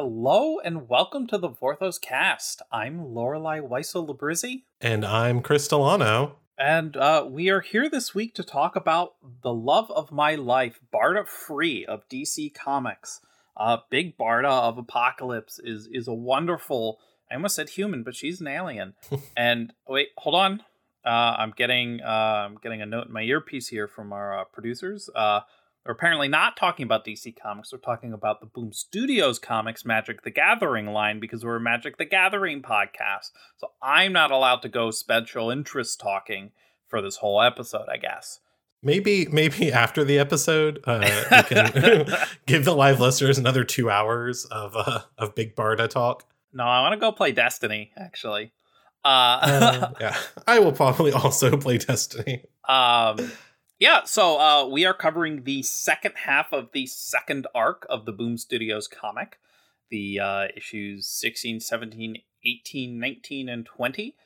Hello and welcome to the Vorthos cast. I'm Lorelei Weissel Labrizzi. And I'm Chris Delano. And uh, we are here this week to talk about the love of my life, Barda Free of DC Comics. Uh, Big Barda of Apokolips is is a wonderful. I almost said human, but she's an alien. and wait, hold on. Uh, I'm getting uh, I'm getting a note in my earpiece here from our uh, producers. We're apparently not talking about DC Comics. We're talking about the Boom Studios comics Magic the Gathering line because we're a Magic the Gathering podcast. So I'm not allowed to go special interest talking for this whole episode, I guess. Maybe, maybe after the episode, uh, we can give the live listeners another two hours of uh, of Big Barda talk. No, I want to go play Destiny. Actually, uh, uh, yeah, I will probably also play Destiny. Um, yeah, so uh, we are covering the second half of the second arc of the Boom Studios comic, the uh, issues 16, 17, 18, 19, and 20.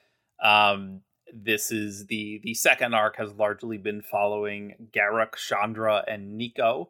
Um, this is the the second arc has largely been following Garruk, Chandra, and Niko,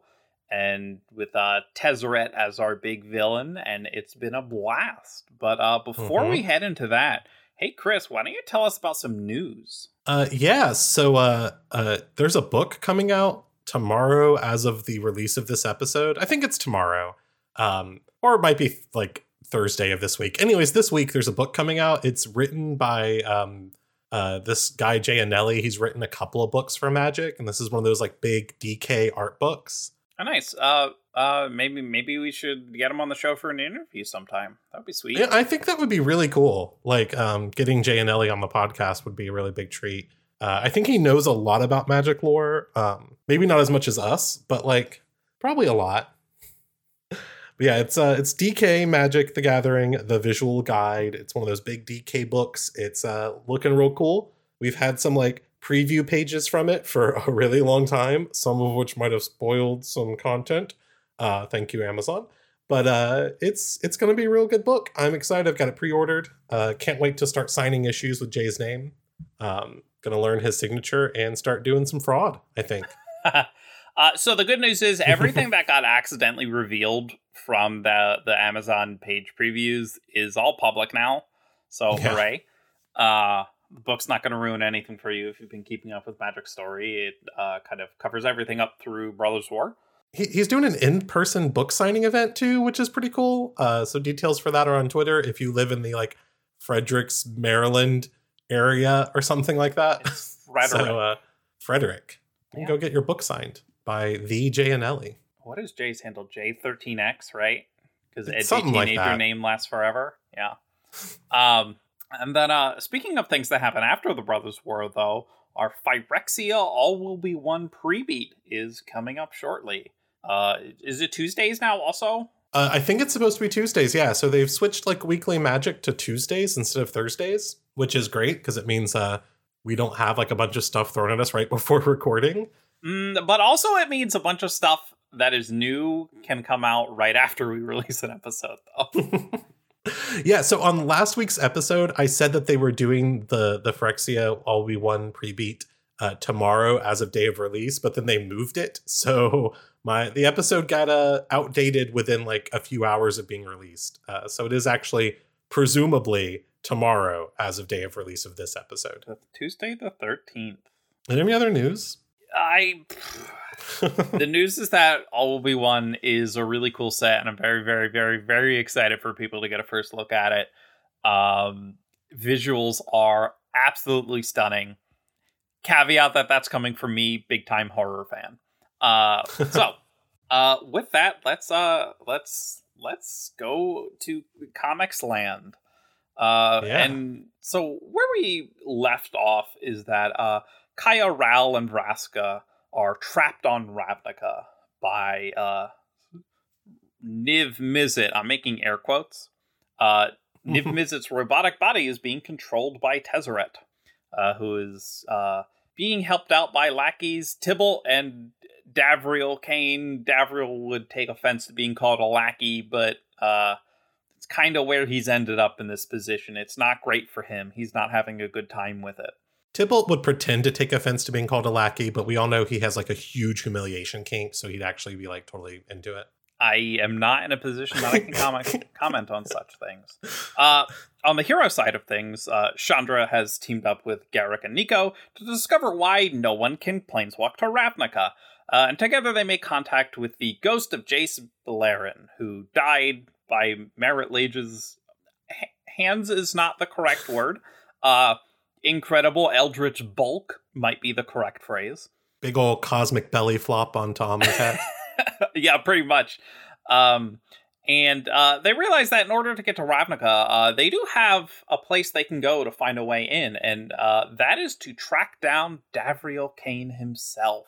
and with uh, Tezzeret as our big villain, and it's been a blast. But uh, before mm-hmm. we head into that, hey Chris, why don't you tell us about some news? Uh, yeah. So uh, uh, there's a book coming out tomorrow as of the release of this episode. I think it's tomorrow, um, or it might be like Thursday of this week. Anyways, this week there's a book coming out. It's written by um, uh, this guy Jay Annelli. He's written a couple of books for Magic, and this is one of those like big DK art books. Oh, nice. Uh, uh, maybe maybe we should get him on the show for an interview sometime. That would be sweet. Yeah, I think that would be really cool. Like, um, getting Jay Annelli on the podcast would be a really big treat. Uh, I think he knows a lot about magic lore. Um, maybe not as much as us, but like probably a lot. but yeah, it's uh, it's DK Magic: The Gathering, the visual guide. It's one of those big DK books. It's uh, looking real cool. We've had some like preview pages from it for a really long time, some of which might have spoiled some content. Uh, thank you, Amazon. But uh, it's it's going to be a real good book. I'm excited. I've got it pre-ordered. Uh, can't wait to start signing issues with Jay's name. Um, going to learn his signature and start doing some fraud. I think. uh, so the good news is everything that got accidentally revealed from the the Amazon page previews is all public now. So yeah. hooray! The book's not going to ruin anything for you if you've been keeping up with Magic Story. It uh, kind of covers everything up through Brothers War. He, he's doing an in-person book signing event too, which is pretty cool. Uh, so details for that are on Twitter. If you live in the like Fredericks, Maryland area or something like that, Frederick. so uh, Frederick, you yeah. can go get your book signed by the Jay Annelli. What is Jay's handle? J13X, right? Because Edgy Teenager like name lasts forever. Yeah. Um, and then, uh, speaking of things that happen after the Brothers War, though, our Phyrexia All Will Be One pre-beat is coming up shortly. Uh, is it Tuesdays now? Also, uh, I think it's supposed to be Tuesdays. Yeah, so they've switched like weekly magic to Tuesdays instead of Thursdays, which is great because it means uh, we don't have like a bunch of stuff thrown at us right before recording. Mm, but also, it means a bunch of stuff that is new can come out right after we release an episode, though. yeah, so on last week's episode, I said that they were doing the the Phyrexia All We One pre-beat uh, tomorrow as of day of release, but then they moved it. So my the episode got uh, outdated within like a few hours of being released. Uh, so it is actually presumably tomorrow as of day of release of this episode. Tuesday the 13th. Any other news? I the news is that All Will Be One is a really cool set, and I'm very, very, very, very excited for people to get a first look at it. Um, visuals are absolutely stunning. Caveat that that's coming from me, big time horror fan. Uh, so, uh, with that, let's uh, let's let's go to comics land. Uh, yeah. and so where we left off is that uh, Kaya, Ral, and Vraska are trapped on Ravnica by uh, Niv Mizzet. I'm making air quotes. Uh, Niv Mizzet's robotic body is being controlled by Tezzeret, uh, who is uh, being helped out by lackeys Tibalt and Davriel Cane. Davriel would take offense to being called a lackey, but uh, it's kind of where he's ended up in this position. It's not great for him. He's not having a good time with it. Tibalt would pretend to take offense to being called a lackey, but we all know he has like a huge humiliation kink, so he'd actually be like totally into it. I am not in a position that I can comment comment on such things. Uh, on the hero side of things, uh, Chandra has teamed up with Garruk and Niko to discover why no one can planeswalk to Ravnica. Uh, and together they make contact with the ghost of Jace Beleren, who died by Marit Lage's h- hands is not the correct word. Incredible eldritch bulk might be the correct phrase. Big old cosmic belly flop on Tom's head. yeah, pretty much. Um, and uh, they realize that in order to get to Ravnica, uh, they do have a place they can go to find a way in, and uh, that is to track down Davriel Cane himself.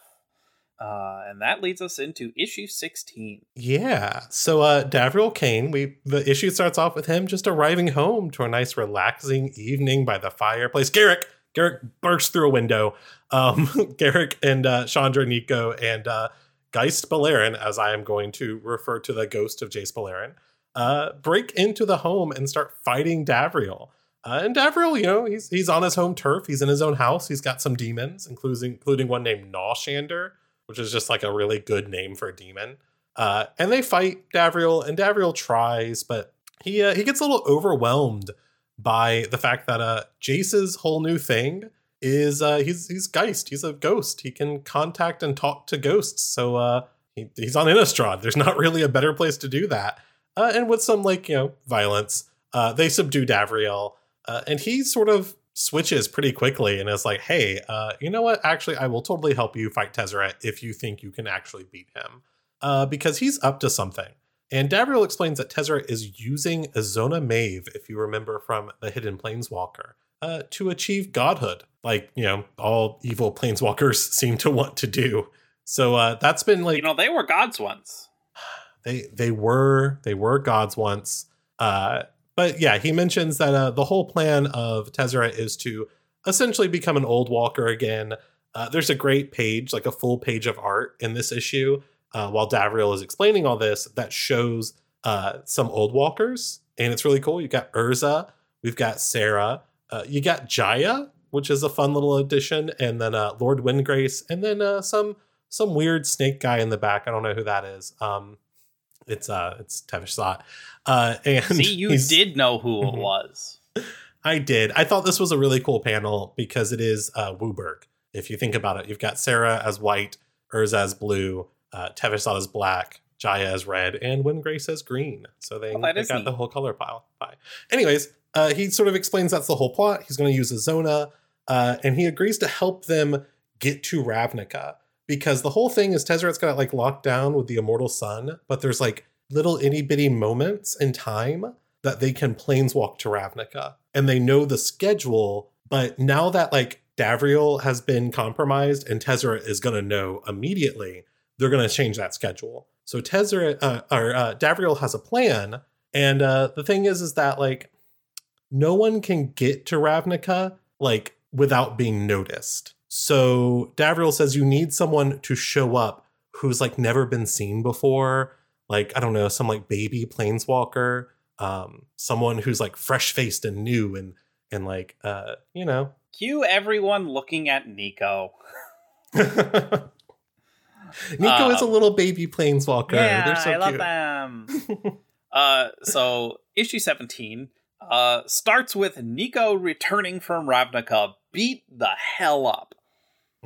Uh, and that leads us into issue 16. Yeah. So uh Davriel Cane, we the issue starts off with him just arriving home to a nice relaxing evening by the fireplace. Garruk, Garruk bursts through a window. Um Garruk and uh Chandra Niko and uh Geist Beleren, as I am going to refer to the ghost of Jace Beleren, uh, break into the home and start fighting Davriel. Uh, and Davriel, you know, he's he's on his home turf. He's in his own house. He's got some demons, including including one named Gnawshander, which is just like a really good name for a demon. Uh, and they fight Davriel, and Davriel tries, but he uh, he gets a little overwhelmed by the fact that uh, Jace's whole new thing is uh, he's he's Geist. He's a ghost. He can contact and talk to ghosts. So uh, he, he's on Innistrad. There's not really a better place to do that. Uh, and with some like you know violence, uh, they subdue Davriel, uh, and he sort of switches pretty quickly and is like, "Hey, uh, you know what? Actually, I will totally help you fight Tezzeret if you think you can actually beat him, uh, because he's up to something." And Davriel explains that Tezzeret is using Azona Mave, if you remember from the Hidden Planeswalker, uh, to achieve godhood, like you know all evil planeswalkers seem to want to do. So uh, that's been like You know, they were gods once. they they were they were gods once. Uh, but yeah, he mentions that uh, the whole plan of Tezzeret is to essentially become an old walker again. Uh, there's a great page, like a full page of art in this issue, uh, while Davriel is explaining all this, that shows uh, some old walkers, and it's really cool. You've got Urza, we've got Serra, uh, you got Jaya, which is a fun little addition, and then uh, Lord Windgrace, and then some some weird snake guy in the back. I don't know who that is. Um, it's uh, it's Tevesh Szat. Uh, and See, you did know who it Mhm. was. I did. I thought this was a really cool panel because it is uh, WUBRG. If you think about it, you've got Serra as white, Urza as blue, uh, Tevesh Szat as black, Jaya as red, and Windgrace as green. So they, Well, they got neat. the whole color pile. Pie. Anyways, uh, he sort of explains that's the whole plot. He's going to use a Zona, uh, and he agrees to help them get to Ravnica because the whole thing is Tezzeret's got like locked down with the immortal sun, but there's like little itty bitty moments in time that they can planeswalk to Ravnica and they know the schedule. But now that like Davriel has been compromised and Tezzeret is going to know immediately, they're going to change that schedule. So Tezzeret uh, or uh, Davriel has a plan, and uh, the thing is, is that like no one can get to Ravnica like without being noticed. So Davriel says you need someone to show up who's like never been seen before, like I don't know, some like baby planeswalker, um, someone who's like fresh faced and new and and like uh, you know. Cue everyone looking at Niko. Niko is a Um, little baby planeswalker. Yeah, They're so I love them. uh, so issue seventeen uh starts with Niko returning from Ravnica, beat the hell up.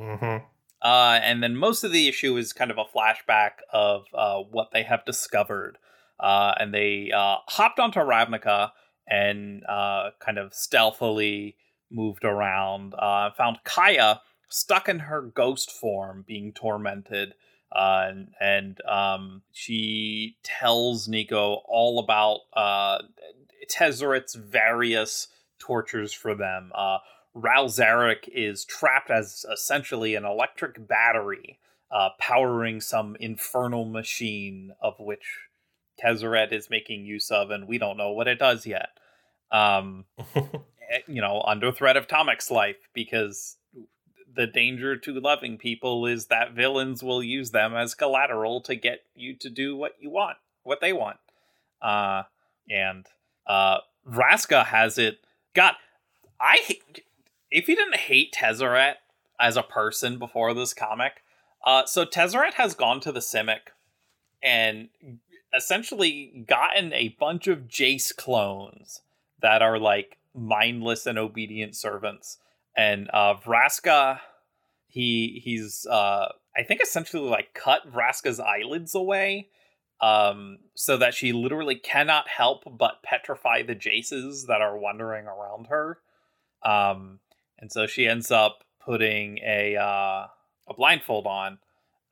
Mhm. Uh, and then most of the issue is kind of a flashback of uh, what they have discovered. Uh, and they uh, hopped onto Ravnica and uh, kind of stealthily moved around. Uh, found Kaya stuck in her ghost form, being tormented. And and um, she tells Niko all about Tezzeret's various tortures for them. Uh, Ral Zarek is trapped as essentially an electric battery uh, powering some infernal machine of which Tezzeret is making use of, and we don't know what it does yet. Um, eh, you know, under threat of Tomik's life, because the danger to loving people is that villains will use them as collateral to get you to do what you want, what they want. Uh, and uh, Vraska has it. God, I if you didn't hate Tezzeret as a person before this comic, uh, so Tezzeret has gone to the Simic and essentially gotten a bunch of Jace clones that are like mindless and obedient servants. And uh Vraska he he's uh I think essentially like cut Vraska's eyelids away um so that she literally cannot help but petrify the Jaces that are wandering around her. Um and so she ends up putting a uh a blindfold on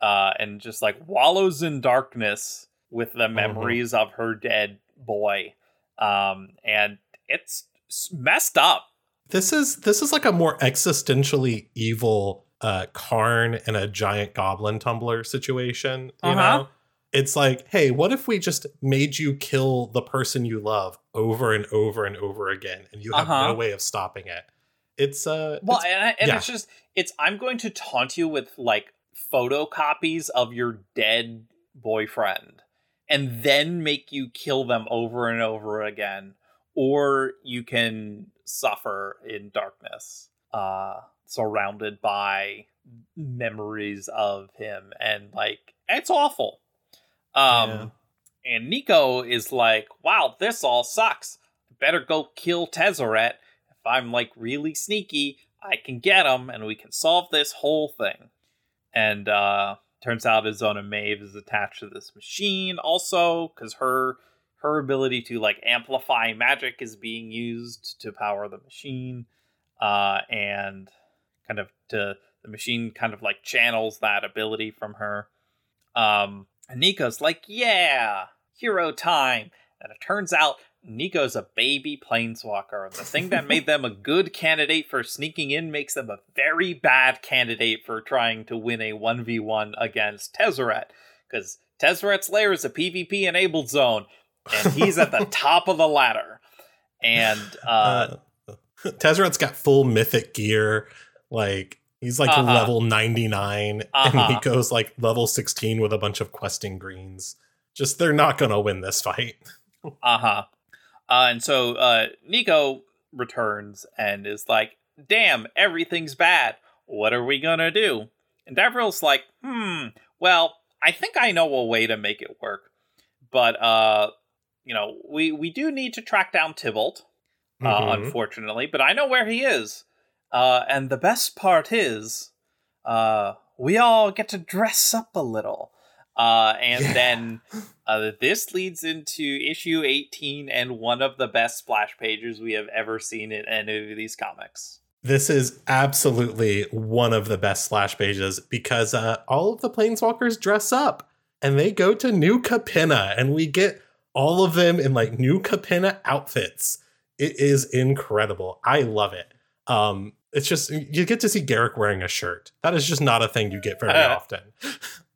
uh and just like wallows in darkness with the memories mm-hmm. of her dead boy. Um and it's messed up. This is this is like a more existentially evil uh Karn and a giant goblin tumbler situation, you uh-huh. know? It's like, hey, what if we just made you kill the person you love over and over and over again and you have uh-huh. no way of stopping it? It's uh Well, it's, and, I, and yeah. it's just it's I'm going to taunt you with like photocopies of your dead boyfriend and then make you kill them over and over again or you can suffer in darkness, uh, surrounded by memories of him, and like it's awful. Um, yeah. and Niko is like, "Wow, this all sucks. Better go kill Tezzeret. I'm like really sneaky, I can get him, and we can solve this whole thing." And uh, turns out Azona Maeve is attached to this machine also because her her ability to like amplify magic is being used to power the machine uh and kind of to the machine kind of like channels that ability from her um and niko's like yeah hero time and it turns out niko's a baby planeswalker the thing that made them a good candidate for sneaking in makes them a very bad candidate for trying to win a 1v1 against tezzeret because Tezzeret's lair is a PvP enabled zone, and he's at the top of the ladder. And uh, uh Tezzeret's got full mythic gear. Like he's like uh-huh. level 99 uh-huh. and he goes like level 16 with a bunch of questing greens. Just they're not gonna win this fight. uh-huh. Uh, and so uh, Niko returns and is like, damn, everything's bad. What are we gonna do? And Davriel's like, hmm, well, I think I know a way to make it work. But uh you know, we we do need to track down Tibalt, uh, mm-hmm. unfortunately, but I know where he is. Uh, and the best part is, uh, we all get to dress up a little. Uh, and yeah. then uh, this leads into issue 18 and one of the best splash pages we have ever seen in any of these comics. This is absolutely one of the best splash pages because uh, all of the planeswalkers dress up and they go to New Capenna, and we get all of them in like new Capenna outfits. It is incredible. I love it. Um, it's just you get to see Garruk wearing a shirt. That is just not a thing you get very often.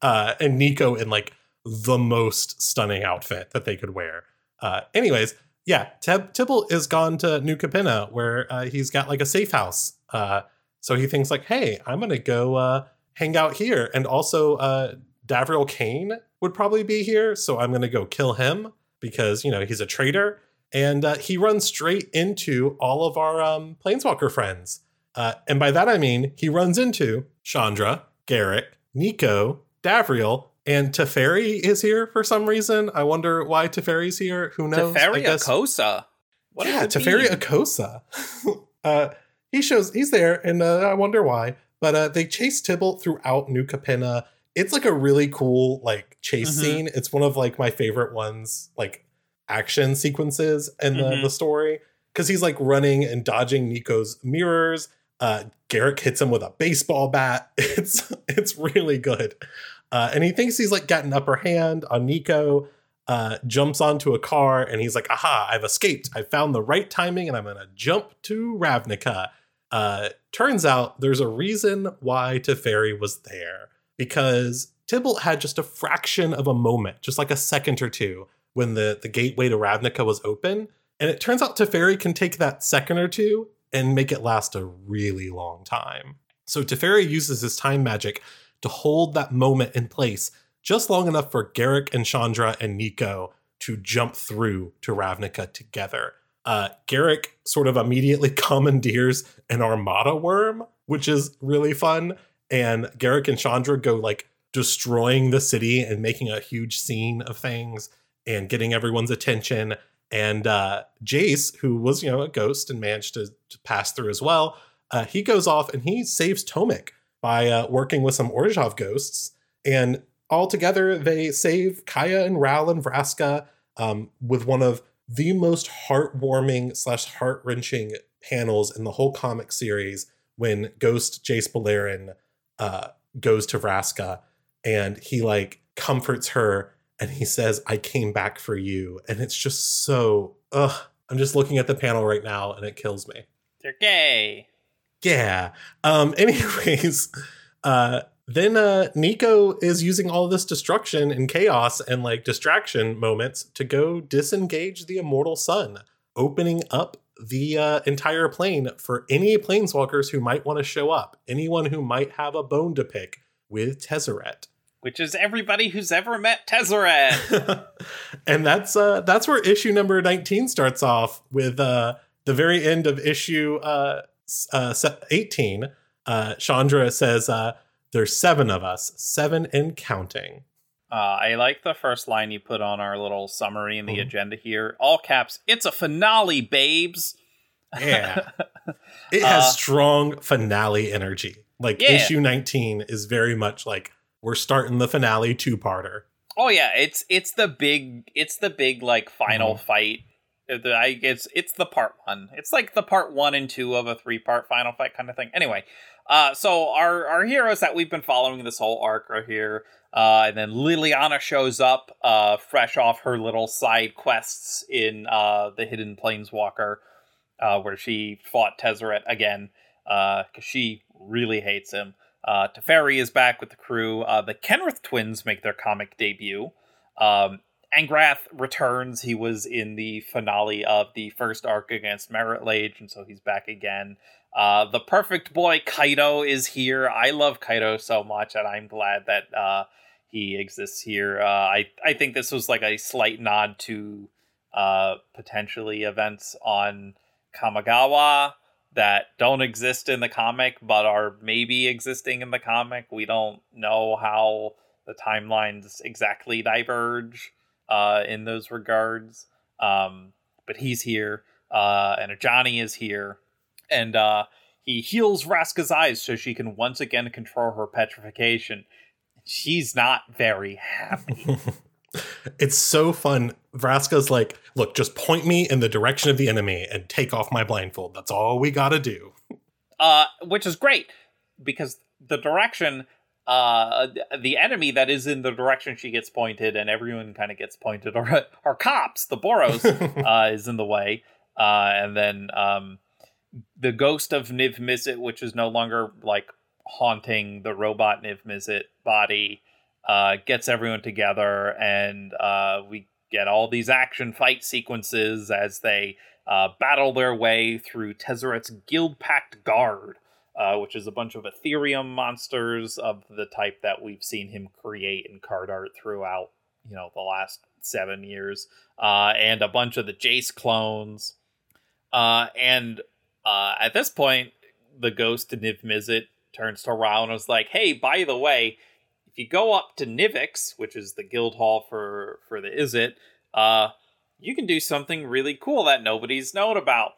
Uh, and Niko in like the most stunning outfit that they could wear. Uh, anyways, yeah, Teb- Tibble is gone to New Capenna where uh, he's got like a safe house. Uh, so he thinks like, hey, I'm gonna go uh, hang out here, and also uh, Davriel Cane would probably be here, so I'm gonna go kill him because you know he's a traitor, and uh, he runs straight into all of our um, planeswalker friends. Uh, and by that I mean he runs into Chandra, Garruk, Niko, Davriel, and Teferi is here for some reason. I wonder why Teferi's here. Who knows? Teferi Akosa. What yeah, Teferi Akosa. uh, he shows he's there, and uh, I wonder why. But uh, they chase Tibalt throughout New Capenna it's like a really cool like chase mm-hmm. scene. It's one of like my favorite ones, like action sequences in the, mm-hmm. the story. Cause he's like running and dodging Niko's mirrors. Uh Garruk hits him with a baseball bat. It's it's really good. Uh, and he thinks he's like got an upper hand on Niko. Uh, jumps onto a car and he's like, "Aha! I've escaped. I found the right timing, and I'm gonna jump to Ravnica." Uh, turns out there's a reason why Teferi was there because Tibalt had just a fraction of a moment, just like a second or two, when the, the gateway to Ravnica was open. And it turns out Teferi can take that second or two and make it last a really long time. So Teferi uses his time magic to hold that moment in place just long enough for Garruk and Chandra and Niko to jump through to Ravnica together. Uh, Garruk sort of immediately commandeers an Armada Wurm, which is really fun and Garruk and Chandra go like destroying the city and making a huge scene of things. and getting everyone's attention. And uh, Jace, who was, you know, a ghost and managed to, to pass through as well, uh, he goes off and he saves Tomik by uh, working with some Orzhov ghosts. And all together, they save Kaya and Ral and Vraska um, with one of the most heartwarming slash heart wrenching panels in the whole comic series when Ghost Jace Beleren uh, goes to Vraska and he like comforts her and he says, I came back for you. And it's just so, ugh. I'm just looking at the panel right now and it kills me. They're gay. Yeah. Um, anyways, uh, then uh, Niko is using all this destruction and chaos and like distraction moments to go disengage the immortal sun, opening up the uh, entire plane for any planeswalkers who might want to show up, anyone who might have a bone to pick with Tezzeret. Which is everybody who's ever met Tezzeret. and that's uh, that's where issue number 19 starts off with uh, the very end of issue uh, uh, 18. Uh, Chandra says, uh, There's seven of us, seven and counting. Uh, I like the first line you put on our little summary in the mm-hmm. agenda here. All caps, it's a finale, babes. Yeah. it has strong finale energy. Like yeah. issue 19 is very much like we're starting the finale two-parter. Oh yeah, it's it's the big it's the big like final mm-hmm. fight. Uh, I it's it's the part 1. It's like the part 1 and 2 of a three-part final fight kind of thing. Anyway, uh so our our heroes that we've been following this whole arc are here uh, and then Liliana shows up, uh, fresh off her little side quests in uh, the Hidden Planeswalker, uh, where she fought Tezzeret again, because uh, she really hates him. Uh, Teferi is back with the crew. the Kenrith twins make their comic debut. Um, Angrath returns. He was in the finale of the first arc against Marit Lage, and so he's back again. Uh, the perfect boy Kaito is here. I love Kaito so much, and I'm glad that uh, he exists here. Uh, I I think this was like a slight nod to uh, potentially events on Kamigawa that don't exist in the comic but are maybe existing in the comic. We don't know how the timelines exactly diverge uh, in those regards. Um, but he's here, uh, and Ajani is here, and uh, he heals Vraska's eyes so she can once again control her petrification she's not very happy. it's so fun. Vraska's like, look, just point me in the direction of the enemy and take off my blindfold. That's all we gotta do. Uh, which is great because the direction, uh, the enemy that is in the direction she gets pointed, and everyone kind of gets pointed, or our cops, the Boros, uh, is in the way. Uh, and then um, the ghost of Niv Mizzet, which is no longer like haunting the robot Niv Mizzet body, uh, gets everyone together, and uh, we get all these action fight sequences as they uh, battle their way through Tezzeret's Guild Pact Guard, uh, which is a bunch of Etherium monsters of the type that we've seen him create in card art throughout, you know, the last seven years, uh, and a bunch of the Jace clones. Uh, and at this point, the ghost Niv Mizzet turns to Ral and was like, "Hey, by the way, if you go up to Nivix, which is the guild hall for for the Izzet, uh, you can do something really cool that nobody's known about."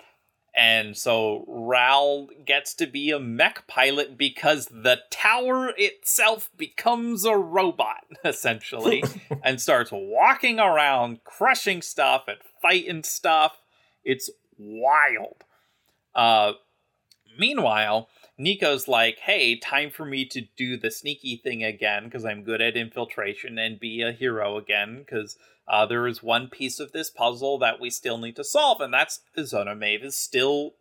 And so Ral gets to be a mech pilot because the tower itself becomes a robot, essentially, and starts walking around, crushing stuff and fighting stuff. It's wild. Uh, meanwhile, Niko's like, hey, time for me to do the sneaky thing again because I'm good at infiltration and be a hero again because uh, there is one piece of this puzzle that we still need to solve, and that's Zonamave is still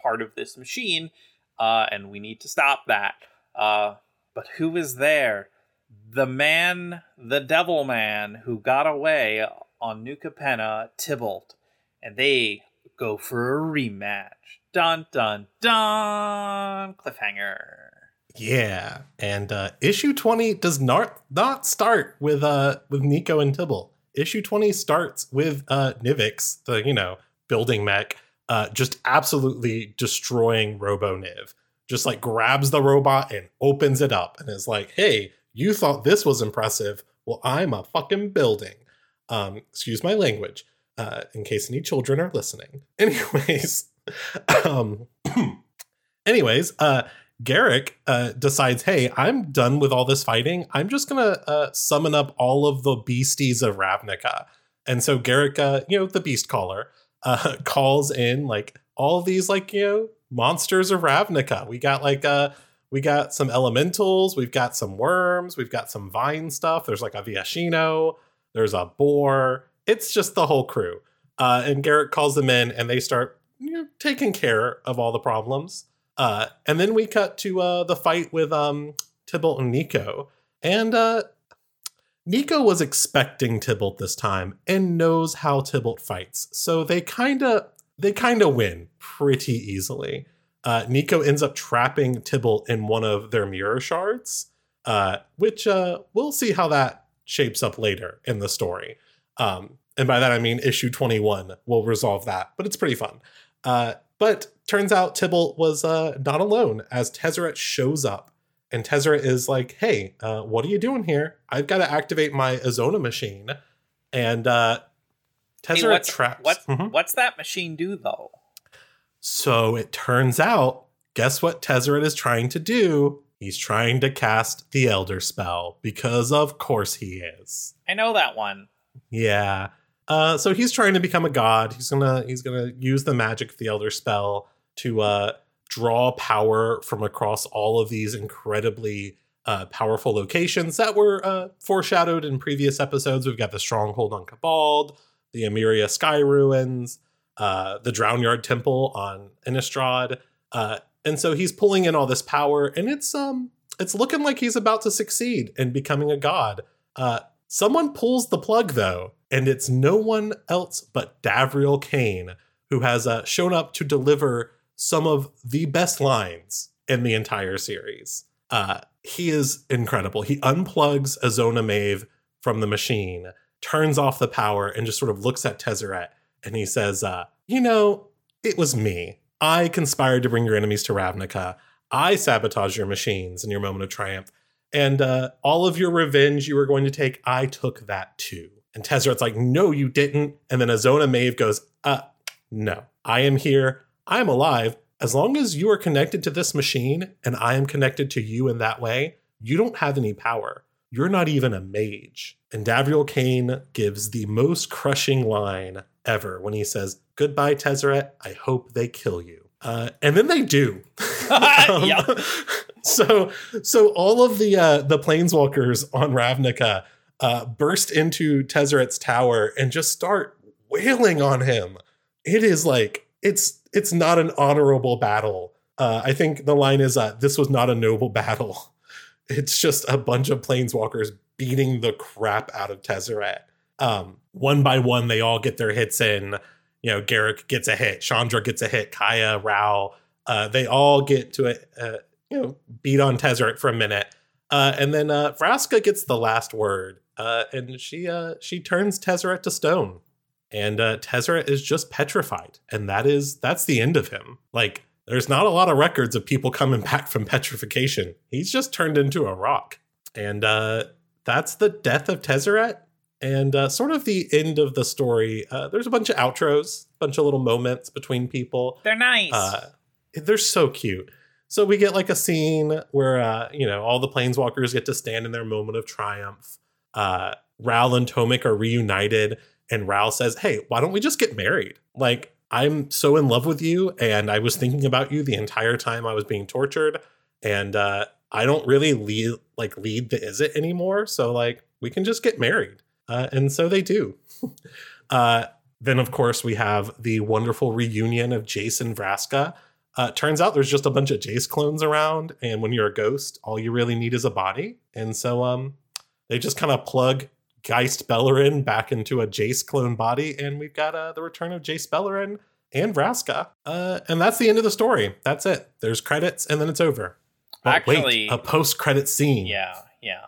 part of this machine, uh, and we need to stop that. Uh, but who is there? The man, the devil man who got away on New Capenna, Tibalt, and they go for a rematch. Dun dun dun! Cliffhanger. Yeah, and uh, issue twenty does not not start with uh with Niko and Tibble. Issue twenty starts with uh Nivix, the you know building mech, uh just absolutely destroying Robo Niv. Just like grabs the robot and opens it up and is like, "Hey, you thought this was impressive? Well, I'm a fucking building." Um, excuse my language, uh, in case any children are listening. Anyways, um, anyways, uh, Garruk uh, decides, hey, I'm done with all this fighting. I'm just gonna uh, summon up all of the beasties of Ravnica. And so Garruk, uh, you know, the beast caller, uh, calls in like all these like you know monsters of Ravnica. We got like uh we got some elementals, we've got some worms, we've got some vine stuff. There's like a Viashino, there's a boar. It's just the whole crew. Uh, and Garruk calls them in, and they start you know, taking care of all the problems. Uh, and then we cut to uh, the fight with um, Tibalt and Niko. And uh, Niko was expecting Tibalt this time and knows how Tibalt fights. So they kind of they kind of win pretty easily. Uh, Niko ends up trapping Tibalt in one of their mirror shards, uh, which uh, we'll see how that shapes up later in the story. Um, and by that I mean issue 21 will resolve that, but it's pretty fun. Uh, but turns out Tibalt was uh, not alone as Tezzeret shows up. And Tezzeret is like, hey, uh, what are you doing here? I've got to activate my Azona machine. And uh, Hey, Tezzeret what's, traps. what, Mhm. what's that machine do though? So it turns out, guess what Tezzeret is trying to do? He's trying to cast the Elder Spell because, of course, he is. I know that one. Yeah. Uh, so he's trying to become a god. He's gonna he's gonna use the magic of the Elder Spell to uh, draw power from across all of these incredibly uh, powerful locations that were uh, foreshadowed in previous episodes. We've got the stronghold on Cabald, the Emeria Sky Ruins, uh, the Drownyard Temple on Innistrad, uh, and so he's pulling in all this power, and it's um it's looking like he's about to succeed in becoming a god. Uh, someone pulls the plug though, and it's no one else but Davriel Cane, who has uh, shown up to deliver some of the best lines in the entire series. Uh, he is incredible. He unplugs Azona Mave from the machine, turns off the power, and just sort of looks at Tezzeret and he says, uh, You know, it was me. I conspired to bring your enemies to Ravnica. I sabotaged your machines in your moment of triumph. And uh, all of your revenge you were going to take, I took that too. And Tezzeret's like, No, you didn't. And then Azona Mave goes, Uh, no, I am here. I am alive. As long as you are connected to this machine and I am connected to you in that way, you don't have any power. You're not even a mage. And Davriel Kane gives the most crushing line ever when he says, Goodbye, Tezzeret. I hope they kill you. Uh, and then they do. Um, Yeah. So, so all of the uh, the planeswalkers on Ravnica uh, burst into Tezzeret's tower and just start wailing on him. It is like it's it's not an honorable battle. Uh, I think the line is, uh, "This was not a noble battle." It's just a bunch of planeswalkers beating the crap out of Tezzeret. Um, one by one, they all get their hits in. You know, Garruk gets a hit, Chandra gets a hit, Kaya, Ral. Uh, they all get to. Uh, you know, beat on Tezzeret for a minute. Uh, and then uh, Vraska gets the last word, uh, and she uh, she turns Tezzeret to stone, and uh, Tezzeret is just petrified, and that is that's the end of him. Like, there's not a lot of records of people coming back from petrification. He's just turned into a rock, and uh, that's the death of Tezzeret, and uh, sort of the end of the story. Uh, there's a bunch of outros, a bunch of little moments between people. They're nice. Uh, they're so cute. So we get like a scene where uh, you know all the planeswalkers get to stand in their moment of triumph. Uh, Ral and Tomik are reunited, and Ral says, "Hey, why don't we just get married? Like I'm so in love with you, and I was thinking about you the entire time I was being tortured, and uh, I don't really lead like lead the Izzet anymore. So like we can just get married." Uh, and so they do. uh, then of course we have the wonderful reunion of Jason Vraska. Uh, turns out there's just a bunch of Jace clones around, and when you're a ghost, all you really need is a body. And so um, they just kind of plug Geist Beleren back into a Jace clone body, and we've got uh, the return of Jace Beleren and Vraska. Uh, and that's the end of the story. That's it. There's credits, and then it's over. But Actually- wait, a post-credit scene. yeah, yeah.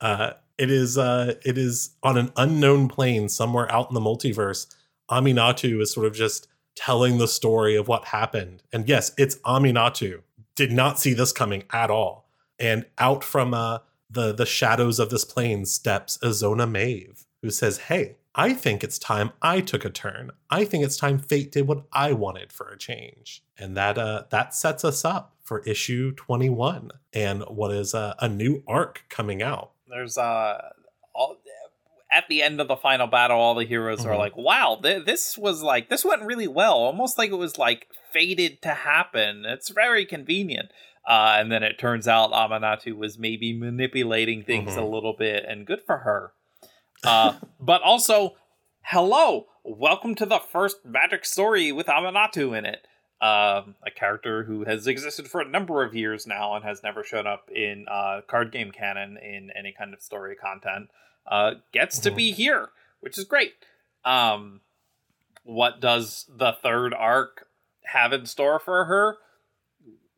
Uh, it is uh, it is on an unknown plane somewhere out in the multiverse. Aminatou is sort of just telling the story of what happened. And yes, it's Aminatou. Did not see this coming at all. And out from uh, the the shadows of this plane steps Azona Mave. who says, Hey, I think it's time I took a turn. I think it's time fate did what I wanted for a change. And that uh that sets us up for issue 21 and what is uh, a new arc coming out. There's uh all at the end of the final battle, all the heroes mm-hmm. are like, "Wow, th- this was like this went really well, almost like it was like fated to happen." It's very convenient. Uh, and then it turns out Aminatou was maybe manipulating things mm-hmm. a little bit, and good for her. Uh, but also, hello, welcome to the first magic story with Aminatou in it. Um, a character who has existed for a number of years now and has never shown up in uh, card game canon in any kind of story content, uh, gets mm-hmm. to be here, which is great. Um, what does the third arc have in store for her?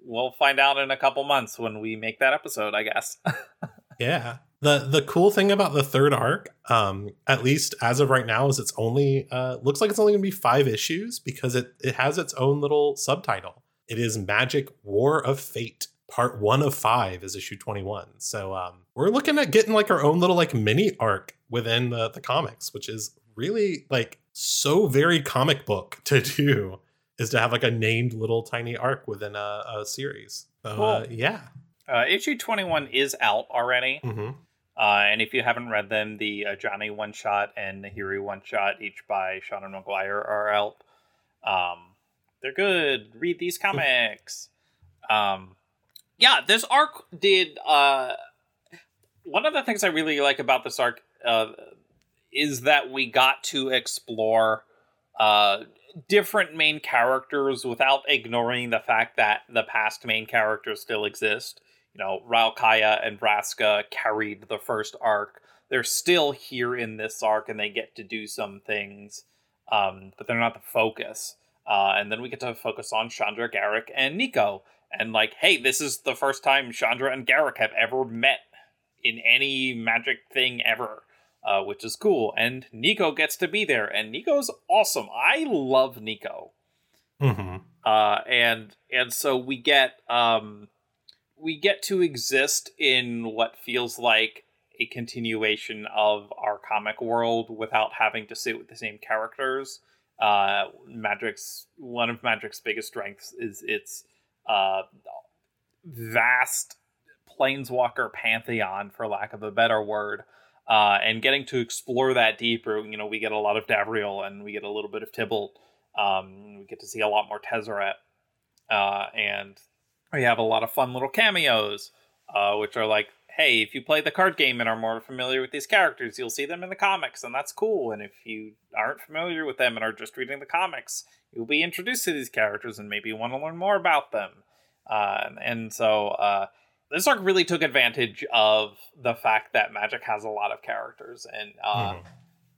We'll find out in a couple months when we make that episode, I guess. yeah. The the cool thing about the third arc um at least as of right now is it's only uh looks like it's only gonna be five issues because it it has its own little subtitle. It is magic war of fate part one of five is issue 21 so um we're looking at getting like our own little like mini arc within the the comics which is really like so very comic book to do is to have like a named little tiny arc within a, a series so, cool. uh, yeah uh, issue 21 is out already mm-hmm. Uh, and if you haven't read them, the uh, Ajani one shot and Nahiri one shot, each by Seanan McGuire, are out. Um, they're good. Read these comics. Um, yeah, this arc did. Uh, one of the things I really like about this arc uh, is that we got to explore uh, different main characters without ignoring the fact that the past main characters still exist you know, Ralkaya and Vraska carried the first arc. They're still here in this arc and they get to do some things, um, but they're not the focus. Uh, and then we get to focus on Chandra, Garruk, and Niko. And like, hey, this is the first time Chandra and Garruk have ever met in any magic thing ever, uh, which is cool. And Niko gets to be there, and Niko's awesome. I love Niko. Mm-hmm. Uh, and and so we get um, we get to exist in what feels like a continuation of our comic world without having to sit with the same characters. Uh, Magic's one of Magic's biggest strengths is its uh, vast planeswalker pantheon, for lack of a better word. Uh, and getting to explore that deeper, you know, we get a lot of Davriel and we get a little bit of Tibalt. Um, we get to see a lot more Tezzeret. Uh, and we have a lot of fun little cameos, uh, which are like, hey, if you play the card game and are more familiar with these characters, you'll see them in the comics, and that's cool. And if you aren't familiar with them and are just reading the comics, you'll be introduced to these characters and maybe want to learn more about them. Uh, and so uh, this arc really took advantage of the fact that Magic has a lot of characters and uh, mm.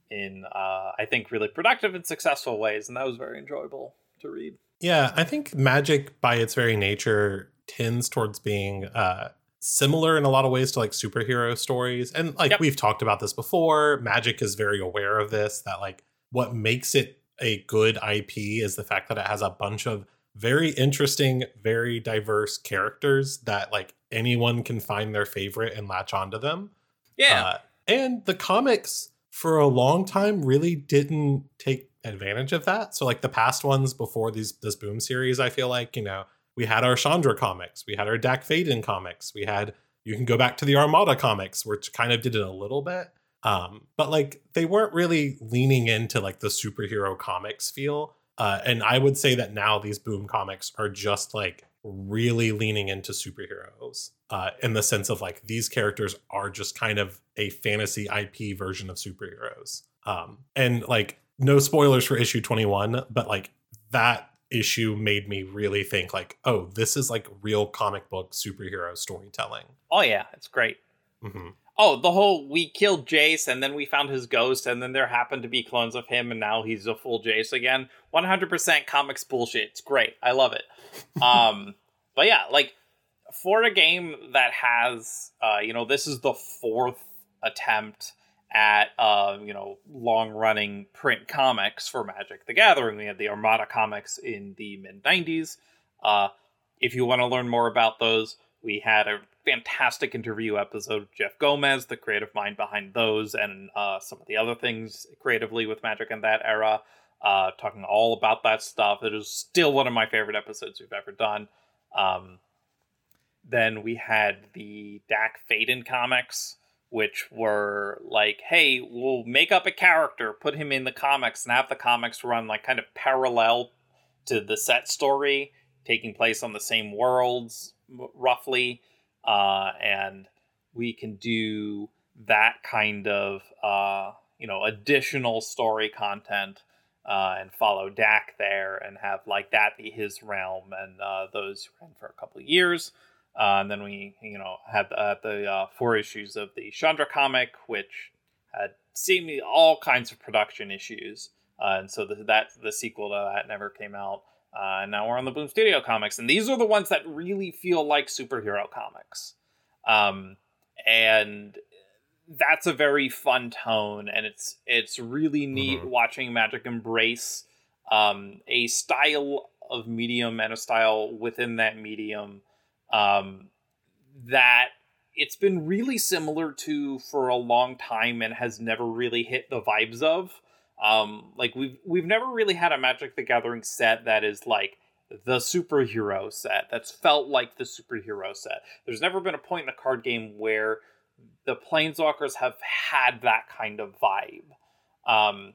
in uh, I think really productive and successful ways, and that was very enjoyable to read. Yeah, I think magic by its very nature tends towards being uh, similar in a lot of ways to like superhero stories. And like yep. we've talked about this before, magic is very aware of this that like what makes it a good IP is the fact that it has a bunch of very interesting, very diverse characters that like anyone can find their favorite and latch onto them. Yeah. Uh, and the comics for a long time really didn't take advantage of that. So like the past ones before these this boom series, I feel like, you know, we had our Chandra comics, we had our Dack Fayden comics, we had you can go back to the Armada comics, which kind of did it a little bit. Um, but like they weren't really leaning into like the superhero comics feel. Uh, and I would say that now these boom comics are just like really leaning into superheroes uh, in the sense of like these characters are just kind of a fantasy IP version of superheroes. Um, and like no spoilers for issue 21, but like that issue made me really think like, oh, this is like real comic book superhero storytelling. Oh yeah, it's great. Mm-hmm. Oh, the whole we killed Jace and then we found his ghost and then there happened to be clones of him and now he's a full Jace again. 100% comics bullshit. It's great. I love it. um, but yeah, like for a game that has, uh, you know, this is the fourth attempt at uh, you know long running print comics for Magic the Gathering. We had the Armada comics in the mid '90s. Uh, if you want to learn more about those, we had a fantastic interview episode with Jeff Gomez, the creative mind behind those, and uh, some of the other things creatively with Magic in that era. Uh, talking all about that stuff. It is still one of my favorite episodes we've ever done. Um, then we had the Dack Fayden comics, which were like, hey, we'll make up a character, put him in the comics, and have the comics run like kind of parallel to the set story, taking place on the same worlds roughly, uh, and we can do that kind of uh, you know additional story content uh, and follow Dak there and have like that be his realm. And uh, those ran for a couple of years. Uh, and then we, you know, had uh, the uh, four issues of the Chandra comic, which had seemingly all kinds of production issues. Uh, and so the, that the sequel to that never came out. And now we're on the Boom Studio comics, and these are the ones that really feel like superhero comics. Um, and that's a very fun tone and it's it's really neat mm-hmm. watching magic embrace um, a style of medium and a style within that medium um, that it's been really similar to for a long time and has never really hit the vibes of um, like we've we've never really had a magic the gathering set that is like the superhero set that's felt like the superhero set there's never been a point in the card game where the planeswalkers have had that kind of vibe um,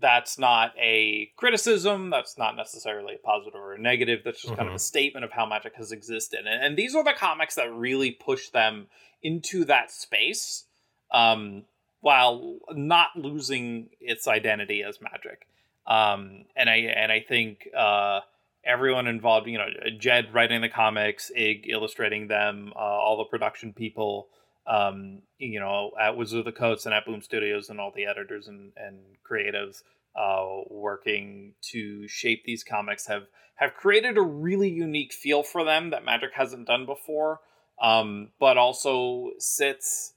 that's not a criticism that's not necessarily a positive or a negative that's just mm-hmm. kind of a mm-hmm. statement of how magic has existed and, and, these are the comics that really push them into that space um, while not losing its identity as magic. Um, and i and i think uh, everyone involved you know jed writing the comics ig illustrating them uh, all the production people um, you know, at Wizard of the Coast and at Boom Studios and all the editors and, and creatives uh, working to shape these comics have have created a really unique feel for them that Magic hasn't done before, um, but also sits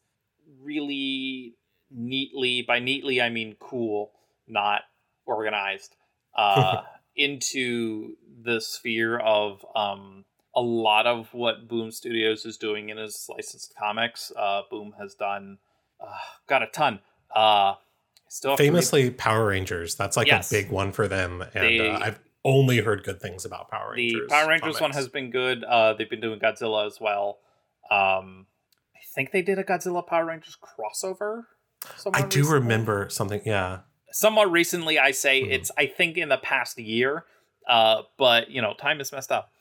really neatly. By neatly, I mean cool, not organized. Uh, into the sphere of um, a lot of what Boom Studios is doing in his licensed comics. Uh, Boom has done uh, got a ton. Uh, still famously. Power Rangers. That's like yes. a big one for them, and they, uh, I've only heard good things about Power Rangers. The Power Rangers comics. one has been good. Uh, they've been doing Godzilla as well. Um, I think they did a Godzilla Power Rangers crossover. I do recently. remember something. Yeah, somewhat recently. I say mm-hmm. it's. I think in the past year. Uh, but you know, time is messed up.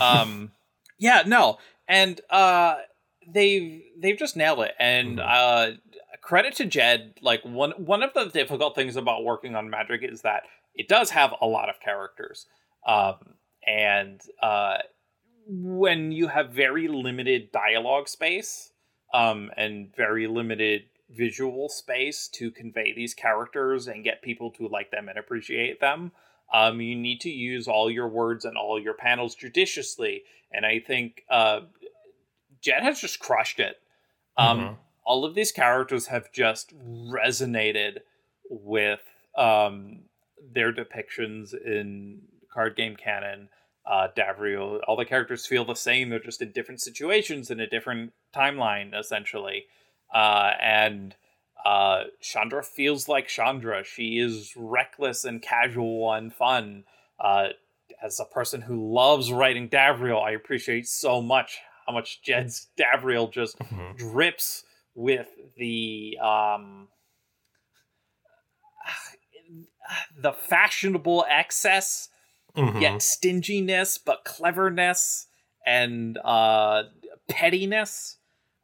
Um, yeah, no, and uh, they've they've just nailed it. And mm-hmm. uh, credit to Jed. Like one one of the difficult things about working on Magic is that it does have a lot of characters, um, and uh, when you have very limited dialogue space um, and very limited visual space to convey these characters and get people to like them and appreciate them um, you need to use all your words and all your panels judiciously. And I think uh, Jed has just crushed it. Um, mm-hmm. All of these characters have just resonated with um, their depictions in card game canon. Uh, Davriel, all the characters feel the same. They're just in different situations in a different timeline, essentially. Uh, and uh, Chandra feels like Chandra. She is reckless and casual and fun. Uh, as a person who loves writing Davriel, I appreciate so much how much Jed's Davriel just mm-hmm. drips with the um, the fashionable excess, mm-hmm. yet stinginess, but cleverness and uh, pettiness.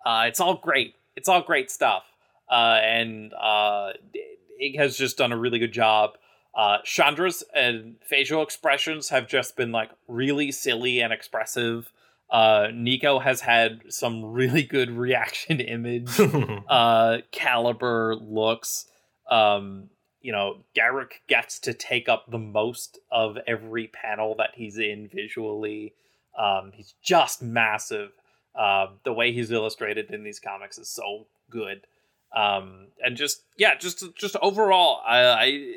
Uh, it's all great. It's all great stuff uh, and uh, Ig has just done a really good job. Uh, Chandra's and facial expressions have just been like really silly and expressive. Uh, Niko has had some really good reaction image uh, caliber looks. Um, you know, Garruk gets to take up the most of every panel that he's in visually. Um, he's just massive. Uh, the way he's illustrated in these comics is so good um and just yeah just just overall i i,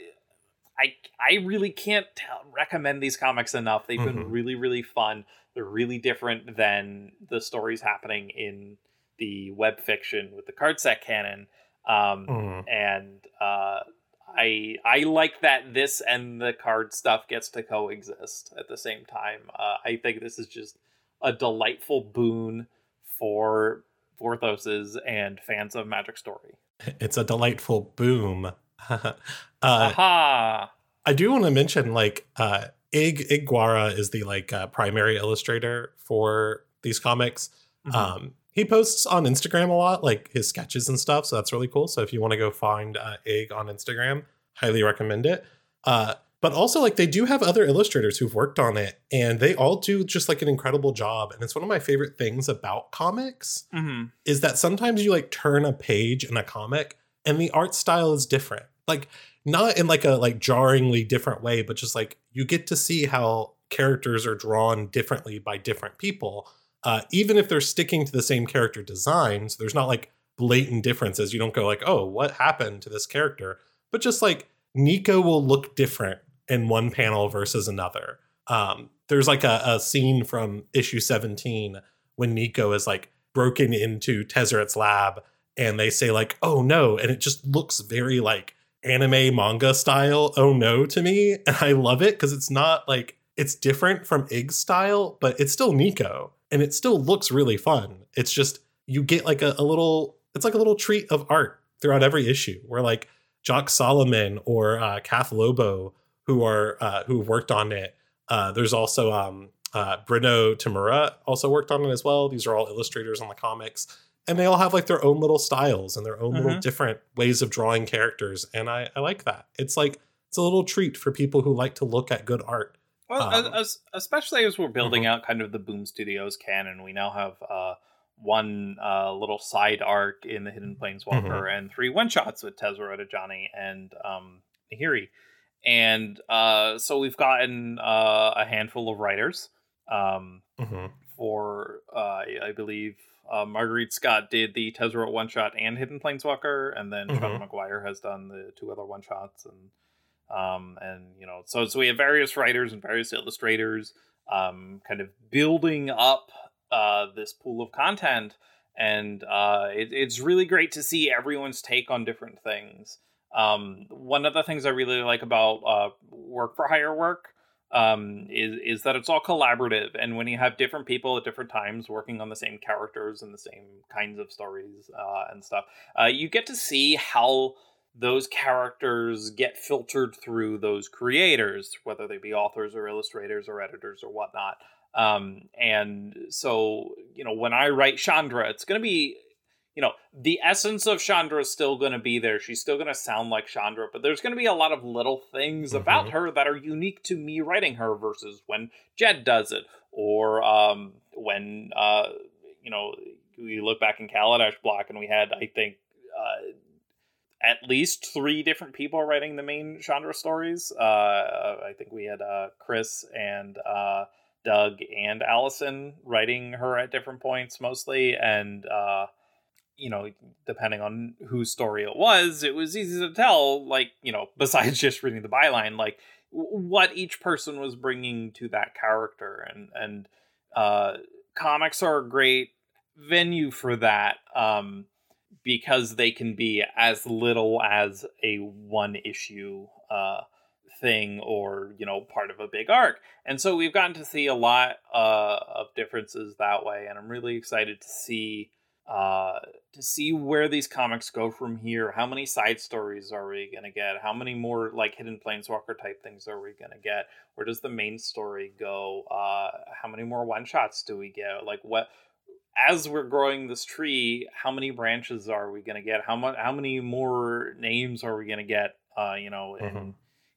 I I really can't tell, recommend these comics enough. They've been Mhm. really really fun. They're really different than the stories happening in the web fiction with the card set canon. Um, Mhm. and uh, I I like that this and the card stuff gets to coexist at the same time. Uh, I think this is just a delightful boon for Vorthoses and fans of Magic Story. It's a delightful boom. uh, Aha! I do want to mention like uh Ig Guara is the like uh, primary illustrator for these comics. Mhm. Um he posts on Instagram a lot, like his sketches and stuff, so that's really cool. So if you want to go find uh, Ig on Instagram, highly recommend it. Uh but also like they do have other illustrators who've worked on it and they all do just like an incredible job and it's one of my favorite things about comics Mhm. is that sometimes you like turn a page in a comic and the art style is different. Like not in like a like jarringly different way, but just like you get to see how characters are drawn differently by different people. Uh, even if they're sticking to the same character designs, there's not like blatant differences. You don't go like, oh, what happened to this character? But just like Niko will look different in one panel versus another. Um, there's like a, a scene from issue 17 when Niko is like broken into Tezzeret's lab and they say like, oh no, and it just looks very like anime manga style, oh no to me. And I love it because it's not like it's different from Ig's style, but it's still Niko. And it still looks really fun. It's just you get like a, a little it's like a little treat of art throughout every issue where like Jock Solomon or uh Kath Lobo who are uh who worked on it. Uh there's also um uh Bruno Tamura also worked on it as well. These are all illustrators on the comics and they all have like their own little styles and their own little Mhm. different ways of drawing characters and I, I like that it's like it's a little treat for people who like to look at good art Well, Um, as, especially as we're building Mhm. out kind of the Boom Studios canon, we now have uh, one uh, little side arc in the Hidden Planeswalker Mhm. and three one shots with Tezzeret, Ajani, and um, Nahiri. And uh, so we've gotten uh, a handful of writers um, Mhm. for, uh, I believe, uh, Mairghread Scott did the Tezzeret one shot and Hidden Planeswalker, and then Seanan McGuire has done the two other one shots, and um, and you know, so so we have various writers and various illustrators, um, kind of building up uh, this pool of content, and uh, it, it's really great to see everyone's take on different things. Um, one of the things I really like about uh, work for hire work um, is is that it's all collaborative, and when you have different people at different times working on the same characters and the same kinds of stories uh, and stuff, uh, you get to see how those characters get filtered through those creators, whether they be authors or illustrators or editors or whatnot. Um, and so, you know, when I write Chandra, it's going to be, you know, the essence of Chandra is still going to be there. She's still going to sound like Chandra, but there's going to be a lot of little things about Mhm. her that are unique to me writing her versus when Jed does it or um, when, uh, you know, we look back in Kaladesh block and we had, I think, uh, at least three different people writing the main Chandra stories. Uh, I think we had uh, Chris and uh, Doug and Allison writing her at different points mostly, and uh, you know, depending on whose story it was, it was easy to tell. Like you know, besides just reading the byline, like what each person was bringing to that character, and and uh, comics are a great venue for that. Um, because they can be as little as a one issue uh, thing or you know part of a big arc and so we've gotten to see a lot uh, of differences that way and i'm really excited to see uh, to see where these comics go from here how many side stories are we going to get how many more like hidden planeswalker type things are we going to get where does the main story go uh, how many more one shots do we get like what as we're growing this tree, how many branches are we going to get? How much? How many more names are we going to get? Uh, you know, in Mhm.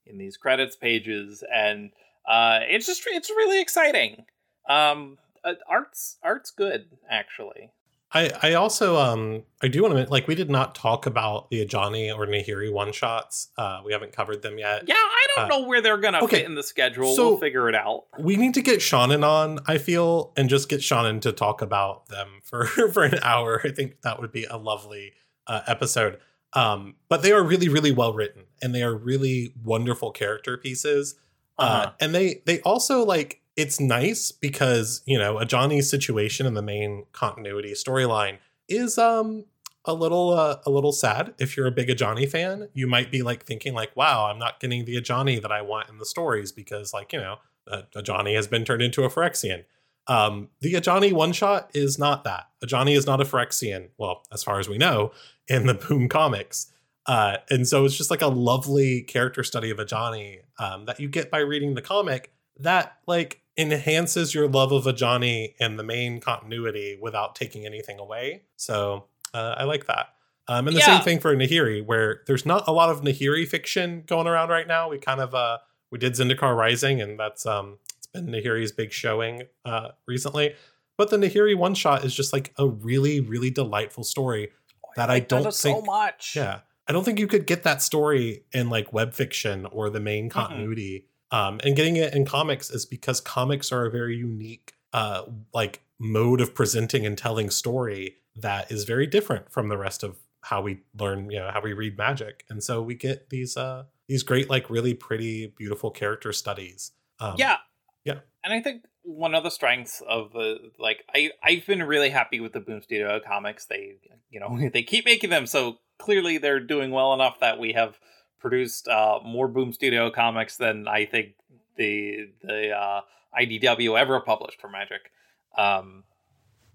in these credits pages, and uh, it's just it's really exciting. Um, uh, art's art's good actually. I, I also um I do want to like we did not talk about the Ajani or Nahiri one shots. Uh, we haven't covered them yet. Yeah, I don't Uh, know where they're gonna okay, fit in the schedule. so- we'll figure it out. We need to get Shannon on. I feel and just get Shannon to talk about them for for an hour. I think that would be a lovely uh, episode. Um, but they are really, really well written and they are really wonderful character pieces. Uh, Uh-huh. and they they also like it's nice because you know Ajani's situation in the main continuity storyline is um a little uh, a little sad. If you're a big Ajani fan you might be like thinking like wow i'm not getting the Ajani that i want in the stories because like you know Ajani has been turned into a phyrexian. Um the Ajani one shot is not that. Ajani is not a phyrexian well as far as we know in the boom comics. Uh and so it's just like a lovely character study of Ajani um that you get by reading the comic that like enhances your love of Ajani and the main continuity without taking anything away so uh, I like that. Um, and the Yeah. same thing for Nahiri, where there's not a lot of Nahiri fiction going around right now. We kind of uh, we did Zendikar Rising, and that's um, it's been Nahiri's big showing uh, recently. But the Nahiri one shot is just like a really, really delightful story. That I like don't so think- much. Yeah, I don't think you could get that story in like web fiction or the main continuity. Um, and getting it in comics is because comics are a very unique uh, like mode of presenting and telling story that is very different from the rest of how we learn, you know, how we read magic. And so we get these uh these great, like really pretty, beautiful character studies. Um, yeah yeah. and i think one of the strengths of the like i i've been really happy with the boom studio comics they you know they keep making them so clearly they're doing well enough that we have produced uh more boom studio comics than i think the the uh idw ever published for magic. Um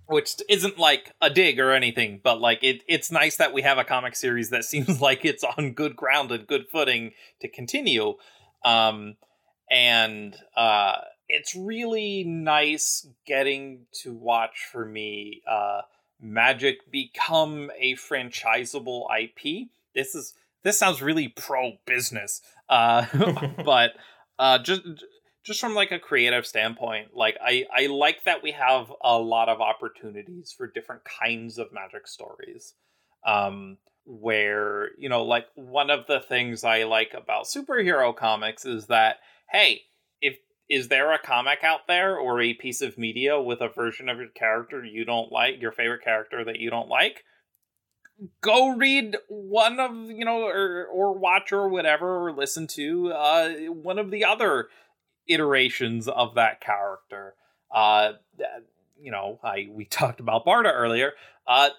which isn't like a dig or anything but like it it's nice that we have a comic series that seems like it's on good ground and good footing to continue. Um and uh it's really nice getting to watch for me uh magic become a franchisable ip this is this sounds really pro business uh but uh just just from like a creative standpoint like i i like that we have a lot of opportunities for different kinds of magic stories um where you know like one of the things i like about superhero comics is that hey if is there a comic out there or a piece of media with a version of your character you don't like your favorite character that you don't like go read one of you know or or watch or whatever or listen to uh one of the other iterations of that character uh you know i we talked about barda earlier uh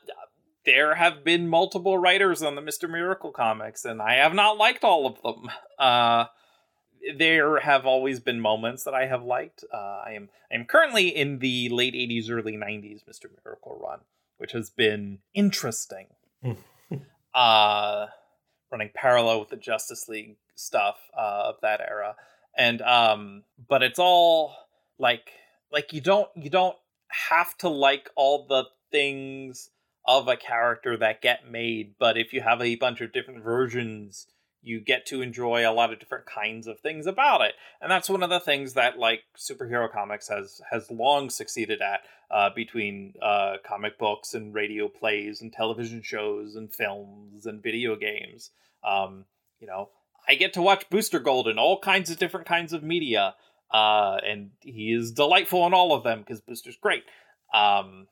there have been multiple writers on the Mr. Miracle comics, and I have not liked all of them. Uh, there have always been moments that I have liked. Uh, I am I am currently in the late '80s, early '90s Mr. Miracle run, which has been interesting. uh, running parallel with the Justice League stuff uh, of that era, and um, but it's all like like you don't you don't have to like all the things of a character that get made, but if you have a bunch of different versions, you get to enjoy a lot of different kinds of things about it. And that's one of the things that like superhero comics has has long succeeded at uh, between uh, comic books and radio plays and television shows and films and video games. Um, you know, I get to watch Booster Gold in all kinds of different kinds of media, uh, and he is delightful in all of them because Booster's great. Um,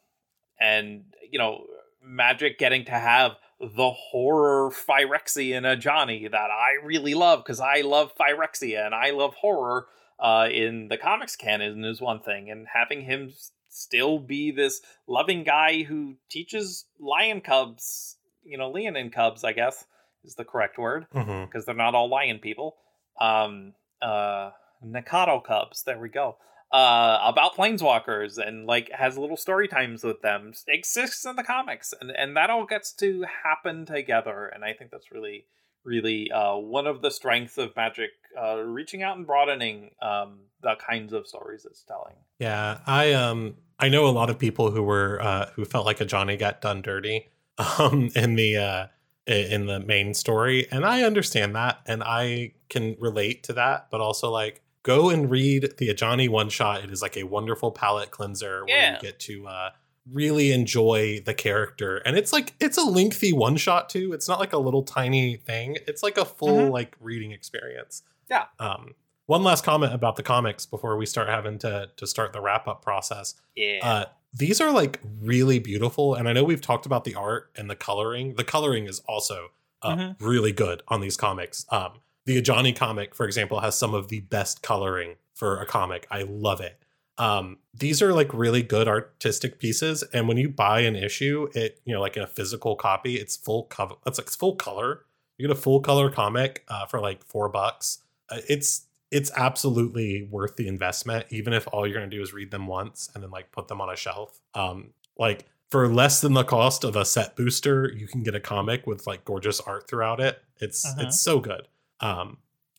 and you know, Magic getting to have the horror Phyrexian Ajani that I really love because I love Phyrexia and I love horror uh, in the comics canon is one thing, and having him still be this loving guy who teaches lion cubs, you know, leonin cubs, I guess is the correct word because they're not all lion people. Um, uh, Nacatl cubs. There we go. Uh, about planeswalkers and like has little story times with them. Exists in the comics, and and that all gets to happen together. And I think that's really, really uh, one of the strengths of Magic, uh, reaching out and broadening um, the kinds of stories it's telling. Yeah, I um I know a lot of people who were uh who felt like Ajani got done dirty um in the uh in the main story and I understand that and I can relate to that but also like go and read the Ajani one shot it is like a wonderful palette cleanser where Yeah. you get to uh really enjoy the character and it's like it's a lengthy one shot too it's not like a little tiny thing it's like a full Mhm. like reading experience Yeah. um one last comment about the comics before we start having to to start the wrap up process Yeah. uh, these are like really beautiful, and I know we've talked about the art and the coloring. The coloring is also uh, Mhm. really good on these comics. Um, the Ajani comic, for example, has some of the best coloring for a comic. I love it. Um, these are like really good artistic pieces, and when you buy an issue, it you know like in a physical copy, it's full cover. It's like full color. You get a full color comic uh, for like four bucks. Uh, it's it's absolutely worth the investment, even if all you're gonna do is read them once and then like put them on a shelf. Um, like for less than the cost of a set booster, you can get a comic with like gorgeous art throughout it. It's Uh-huh. it's so good. Um,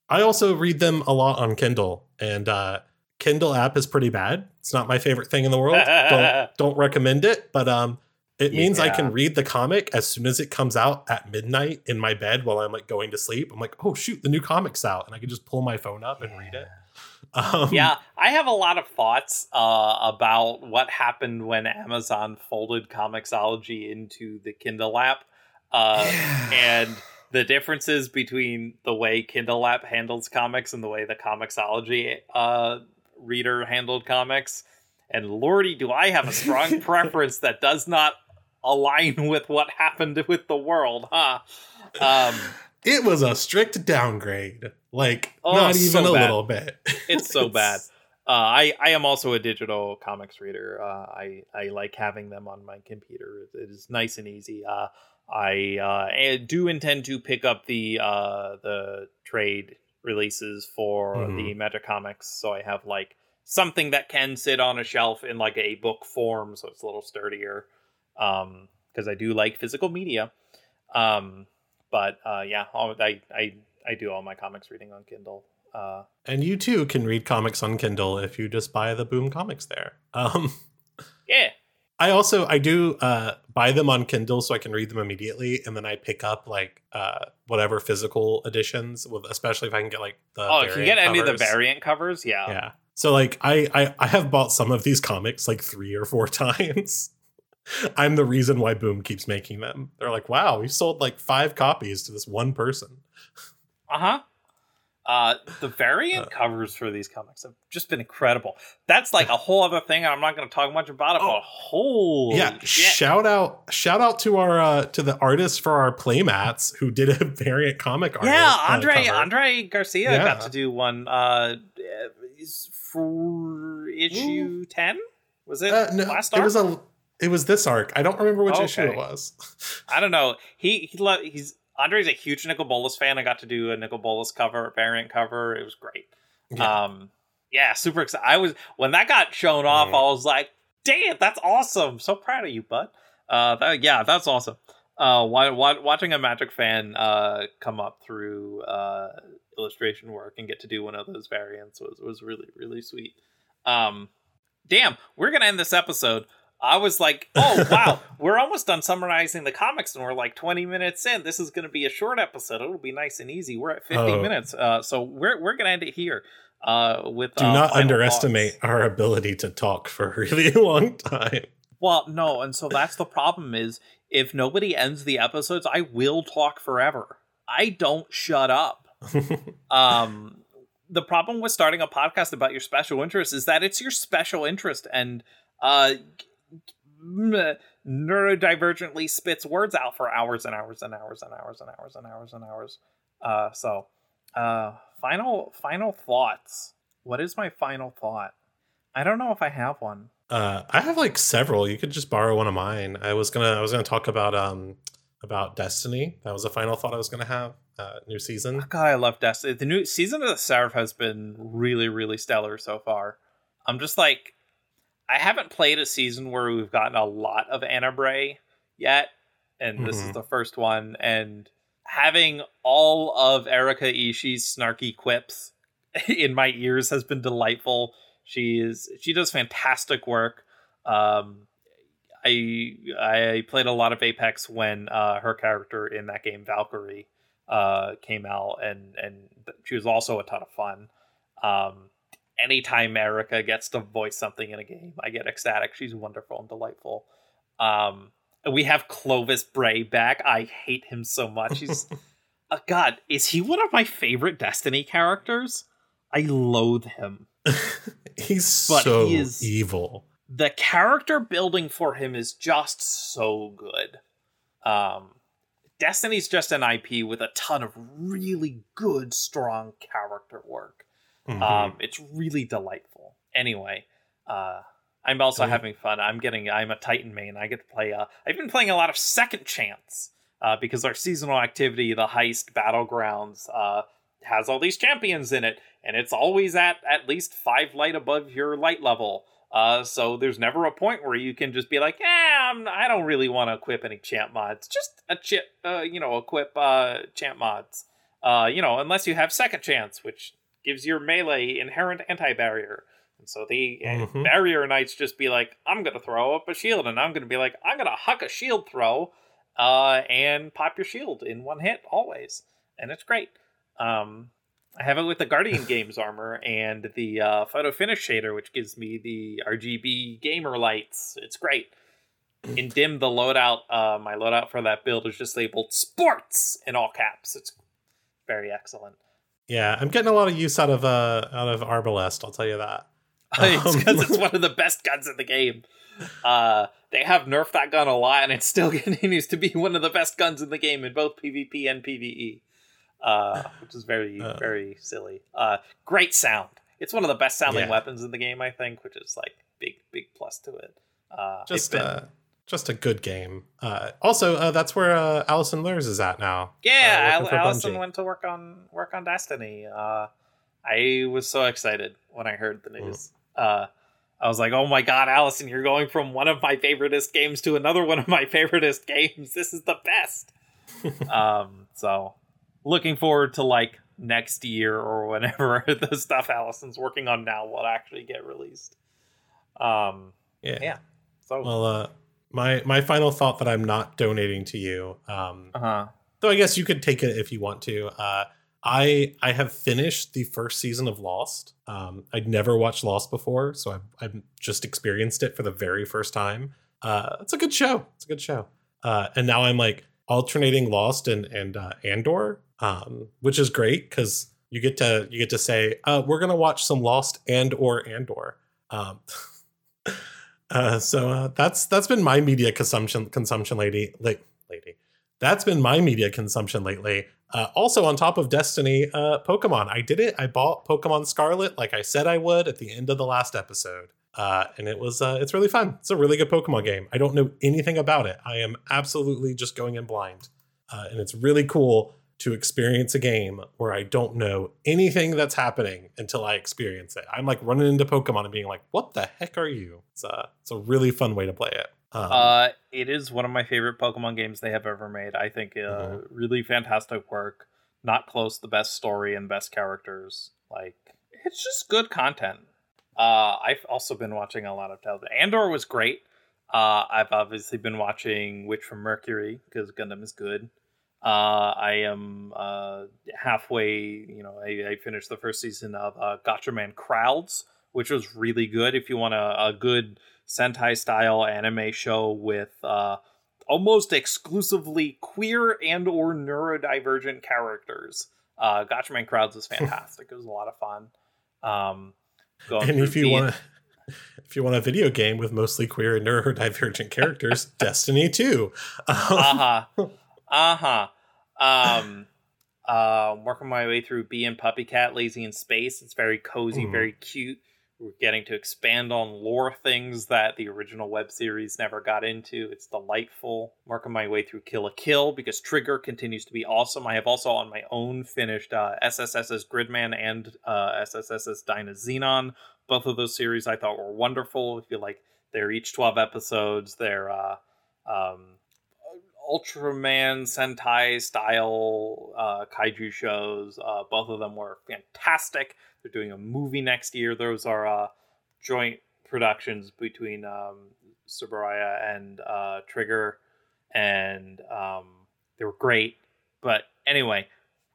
I also read them a lot on Kindle, and uh, Kindle app is pretty bad. It's not my favorite thing in the world. don't don't recommend it, but um, it means I can read the comic as soon as it comes out at midnight in my bed while I'm like going to sleep. I'm like, oh shoot, the new comic's out, and I can just pull my phone up and read it. Um, yeah, I have a lot of thoughts uh, about what happened when Amazon folded Comixology into the Kindle app, uh, and the differences between the way Kindle app handles comics and the way the Comixology uh, reader handled comics. And lordy, do I have a strong preference that does not align with what happened with the world, huh? Um, it was a strict downgrade. Like Oh, not even so a bad. little bit. It's so bad. Uh, I I am also a digital comics reader. Uh, I I like having them on my computer. It is nice and easy. Uh, I uh, do intend to pick up the uh, the trade releases for the Magic Comics, so I have like something that can sit on a shelf in like a book form, so it's a little sturdier. Um, because I do like physical media. Um, but uh, yeah, I I I do all my comics reading on Kindle. Uh, And you too can read comics on Kindle if you just buy the Boom Comics there. Um, yeah. I also I do uh, buy them on Kindle so I can read them immediately, and then I pick up like uh, whatever physical editions, with especially if I can get like the oh, if you get any of the variant covers, yeah. Yeah. So like I, I I have bought some of these comics like three or four times. I'm the reason why Boom keeps making them. They're like, wow, we sold like five copies to this one person. Uh-huh. Uh the variant Uh. covers for these comics have just been incredible. That's like a whole other thing, and I'm not going to talk much about it. Oh. But holy yeah, shit. shout out shout out to our uh to the artists for our playmats who did a variant comic art. yeah, uh, Andre cover. Andre Garcia Yeah. got to do one. Uh, for issue ten. Was it Uh, no, last it was a it was this arc. I don't remember which issue it was. I don't know. He he lo- he's Andre's a huge Nicol Bolas fan. I got to do a Nicol Bolas cover, variant cover. It was great. Yeah. Um, yeah, super excited. I was when that got shown off. Mm. I was like, "Damn, that's awesome! So proud of you, bud." Uh, that, yeah, that's awesome. Uh, wa- wa- watching a Magic fan uh come up through uh illustration work and get to do one of those variants was was really really sweet. Um, damn, we're gonna end this episode. I was like, oh wow, we're almost done summarizing the comics, and we're like 20 minutes in. This is going to be a short episode. It'll be nice and easy. We're at 50 Oh. minutes, uh, so we're we're gonna end it here. Uh, with Do uh, not underestimate thoughts. our ability to talk for a really long time. Well, no, and so that's the problem is if nobody ends the episodes, I will talk forever. I don't shut up. um the problem with starting a podcast about your special interest is that it's your special interest and uh neurodivergently spits words out for hours and hours and hours and hours and hours and hours and hours uh so uh final final thoughts what is my final thought i don't know if i have one Uh, I have like several. You could just borrow one of mine. I was gonna I was gonna talk about um about Destiny. That was a final thought I was gonna have. Uh, new season. God, I love Destiny. The new season of the Seraph has been really, really stellar so far. I'm just like, I haven't played a season where we've gotten a lot of Ana Bray yet, and this is Mhm. the first one. And having all of Erica Ishii's snarky quips in my ears has been delightful. She is she does fantastic work. Um, I I played a lot of Apex when uh, her character in that game Valkyrie uh, came out, and and she was also a ton of fun. Um, anytime Erica gets to voice something in a game, I get ecstatic. She's wonderful and delightful. Um, we have Clovis Bray back. I hate him so much. He's uh, God. Is he one of my favorite Destiny characters? I loathe him. He's But so he is- evil. the character building for him is just so good. Um, Destiny's just an IP with a ton of really good, strong character work. Mm-hmm. Um, it's really delightful. Anyway, uh, I'm also mm-hmm. having fun. I'm getting. I'm a Titan main. I get to play. Uh, I've been playing a lot of Second Chance uh, because our seasonal activity, the heist battlegrounds, uh, has all these champions in it, and it's always at at least five light above your light level. Uh, so there's never a point where you can just be like, "Yeah, I'm, I don't really want to equip any champ mods. Just a chip, uh, you know, equip uh, champ mods. Uh, you know, unless you have second chance, which gives your melee inherent anti-barrier. And so the uh, mm-hmm. barrier knights just be like, I'm gonna throw up a shield, and I'm gonna be like, I'm gonna huck a shield throw, uh, and pop your shield in one hit always, and it's great. Um, I have it with the Guardian Games armor and the uh, photo finish shader, which gives me the RGB gamer lights. It's great. In dim, the loadout, uh, my loadout for that build is just labeled "sports" in all caps. It's very excellent. Yeah, I'm getting a lot of use out of uh out of Arbalest. I'll tell you that. it's because it's one of the best guns in the game. Uh, they have nerfed that gun a lot, and it still continues to be one of the best guns in the game in both PvP and PvE uh, which is very uh, very silly. Uh, great sound. It's one of the best sounding yeah. weapons in the game, I think, which is like big big plus to it. Uh, just been, uh, just a good game. Uh, also, uh, that's where uh, Allison Luhrs is at now. Yeah, uh, Al- Allison went to work on work on Destiny. Uh, I was so excited when I heard the news. Mm. Uh, I was like, "Oh my god, Allison, you're going from one of my favoriteest games to another one of my favoriteest games. This is the best." um, so looking forward to like next year or whenever the stuff Allison's working on now will actually get released. Um, yeah. Yeah. So well, uh, my my final thought that I'm not donating to you. Um, uh-huh. Though I guess you could take it if you want to. Uh, I I have finished the first season of Lost. Um, I'd never watched Lost before, so I've, I've just experienced it for the very first time. Uh, it's a good show. It's a good show. Uh, and now I'm like alternating Lost and and uh, Andor, um, which is great because you get to you get to say uh, we're gonna watch some Lost and or Andor. Um, uh, so uh, that's that's been my media consumption consumption lady like lady. That's been my media consumption lately. Uh, also, on top of Destiny, uh, Pokemon. I did it. I bought Pokemon Scarlet like I said I would at the end of the last episode. Uh, and it was uh, it's really fun. It's a really good Pokemon game. I don't know anything about it. I am absolutely just going in blind, and it's really cool to experience a game where I don't know anything that's happening until I experience it. I'm like running into Pokemon and being like, "What the heck are you?" It's a uh, it's a really fun way to play it. Um, uh, it is one of my favorite Pokemon games they have ever made. I think uh, mm-hmm. really fantastic work. Not close, the best story and best characters. Like it's just good content. Uh, I've also been watching a lot of television. Andor was great. Uh, I've obviously been watching Witch from Mercury because Gundam is good. Uh, I am uh, halfway. You know, I, I, finished the first season of uh, Gatchaman Crowds, which was really good. If you want a, a good Sentai style anime show with uh, almost exclusively queer and or neurodivergent characters, uh, Gatchaman Crowds was fantastic. it was a lot of fun. Um, and if you want if you want a video game with mostly queer and neurodivergent characters, Destiny 2. uh-huh. Uh-huh. Um uh working my way through Bee and Puppy Cat Lazy in Space. It's very cozy, mm. very cute. We're getting to expand on lore things that the original web series never got into. It's delightful. Working my way through Kill la Kill because Trigger continues to be awesome. I have also on my own finished uh, SSS's Gridman and uh, SSS's Dynazenon. Both of those series I thought were wonderful. I feel like they're each 12 episodes. They're uh, um, Ultraman Sentai style uh, kaiju shows. Uh, both of them were fantastic. They're doing a movie next year. Those are uh, joint productions between um, Tsuburaya and uh, Trigger, and um, they were great. But anyway,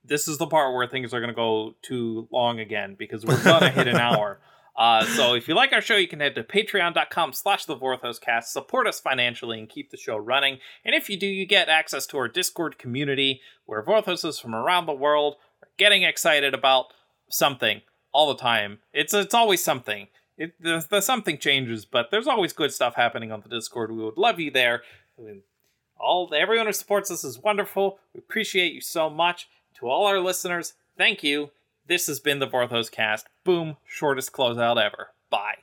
this is the part where things are going to go too long again because we're going to hit an hour. Uh, so if you like our show, you can head to patreon.com slash the Vorthoscast, support us financially, and keep the show running. And if you do, you get access to our Discord community where Vorthoses from around the world are getting excited about something all the time. It's it's always something. It, the, the something changes, but there's always good stuff happening on the Discord. We would love you there. I mean, all everyone who supports us is wonderful. We appreciate you so much. To all our listeners, thank you. This has been the Vorthos cast. Boom, shortest closeout ever. Bye.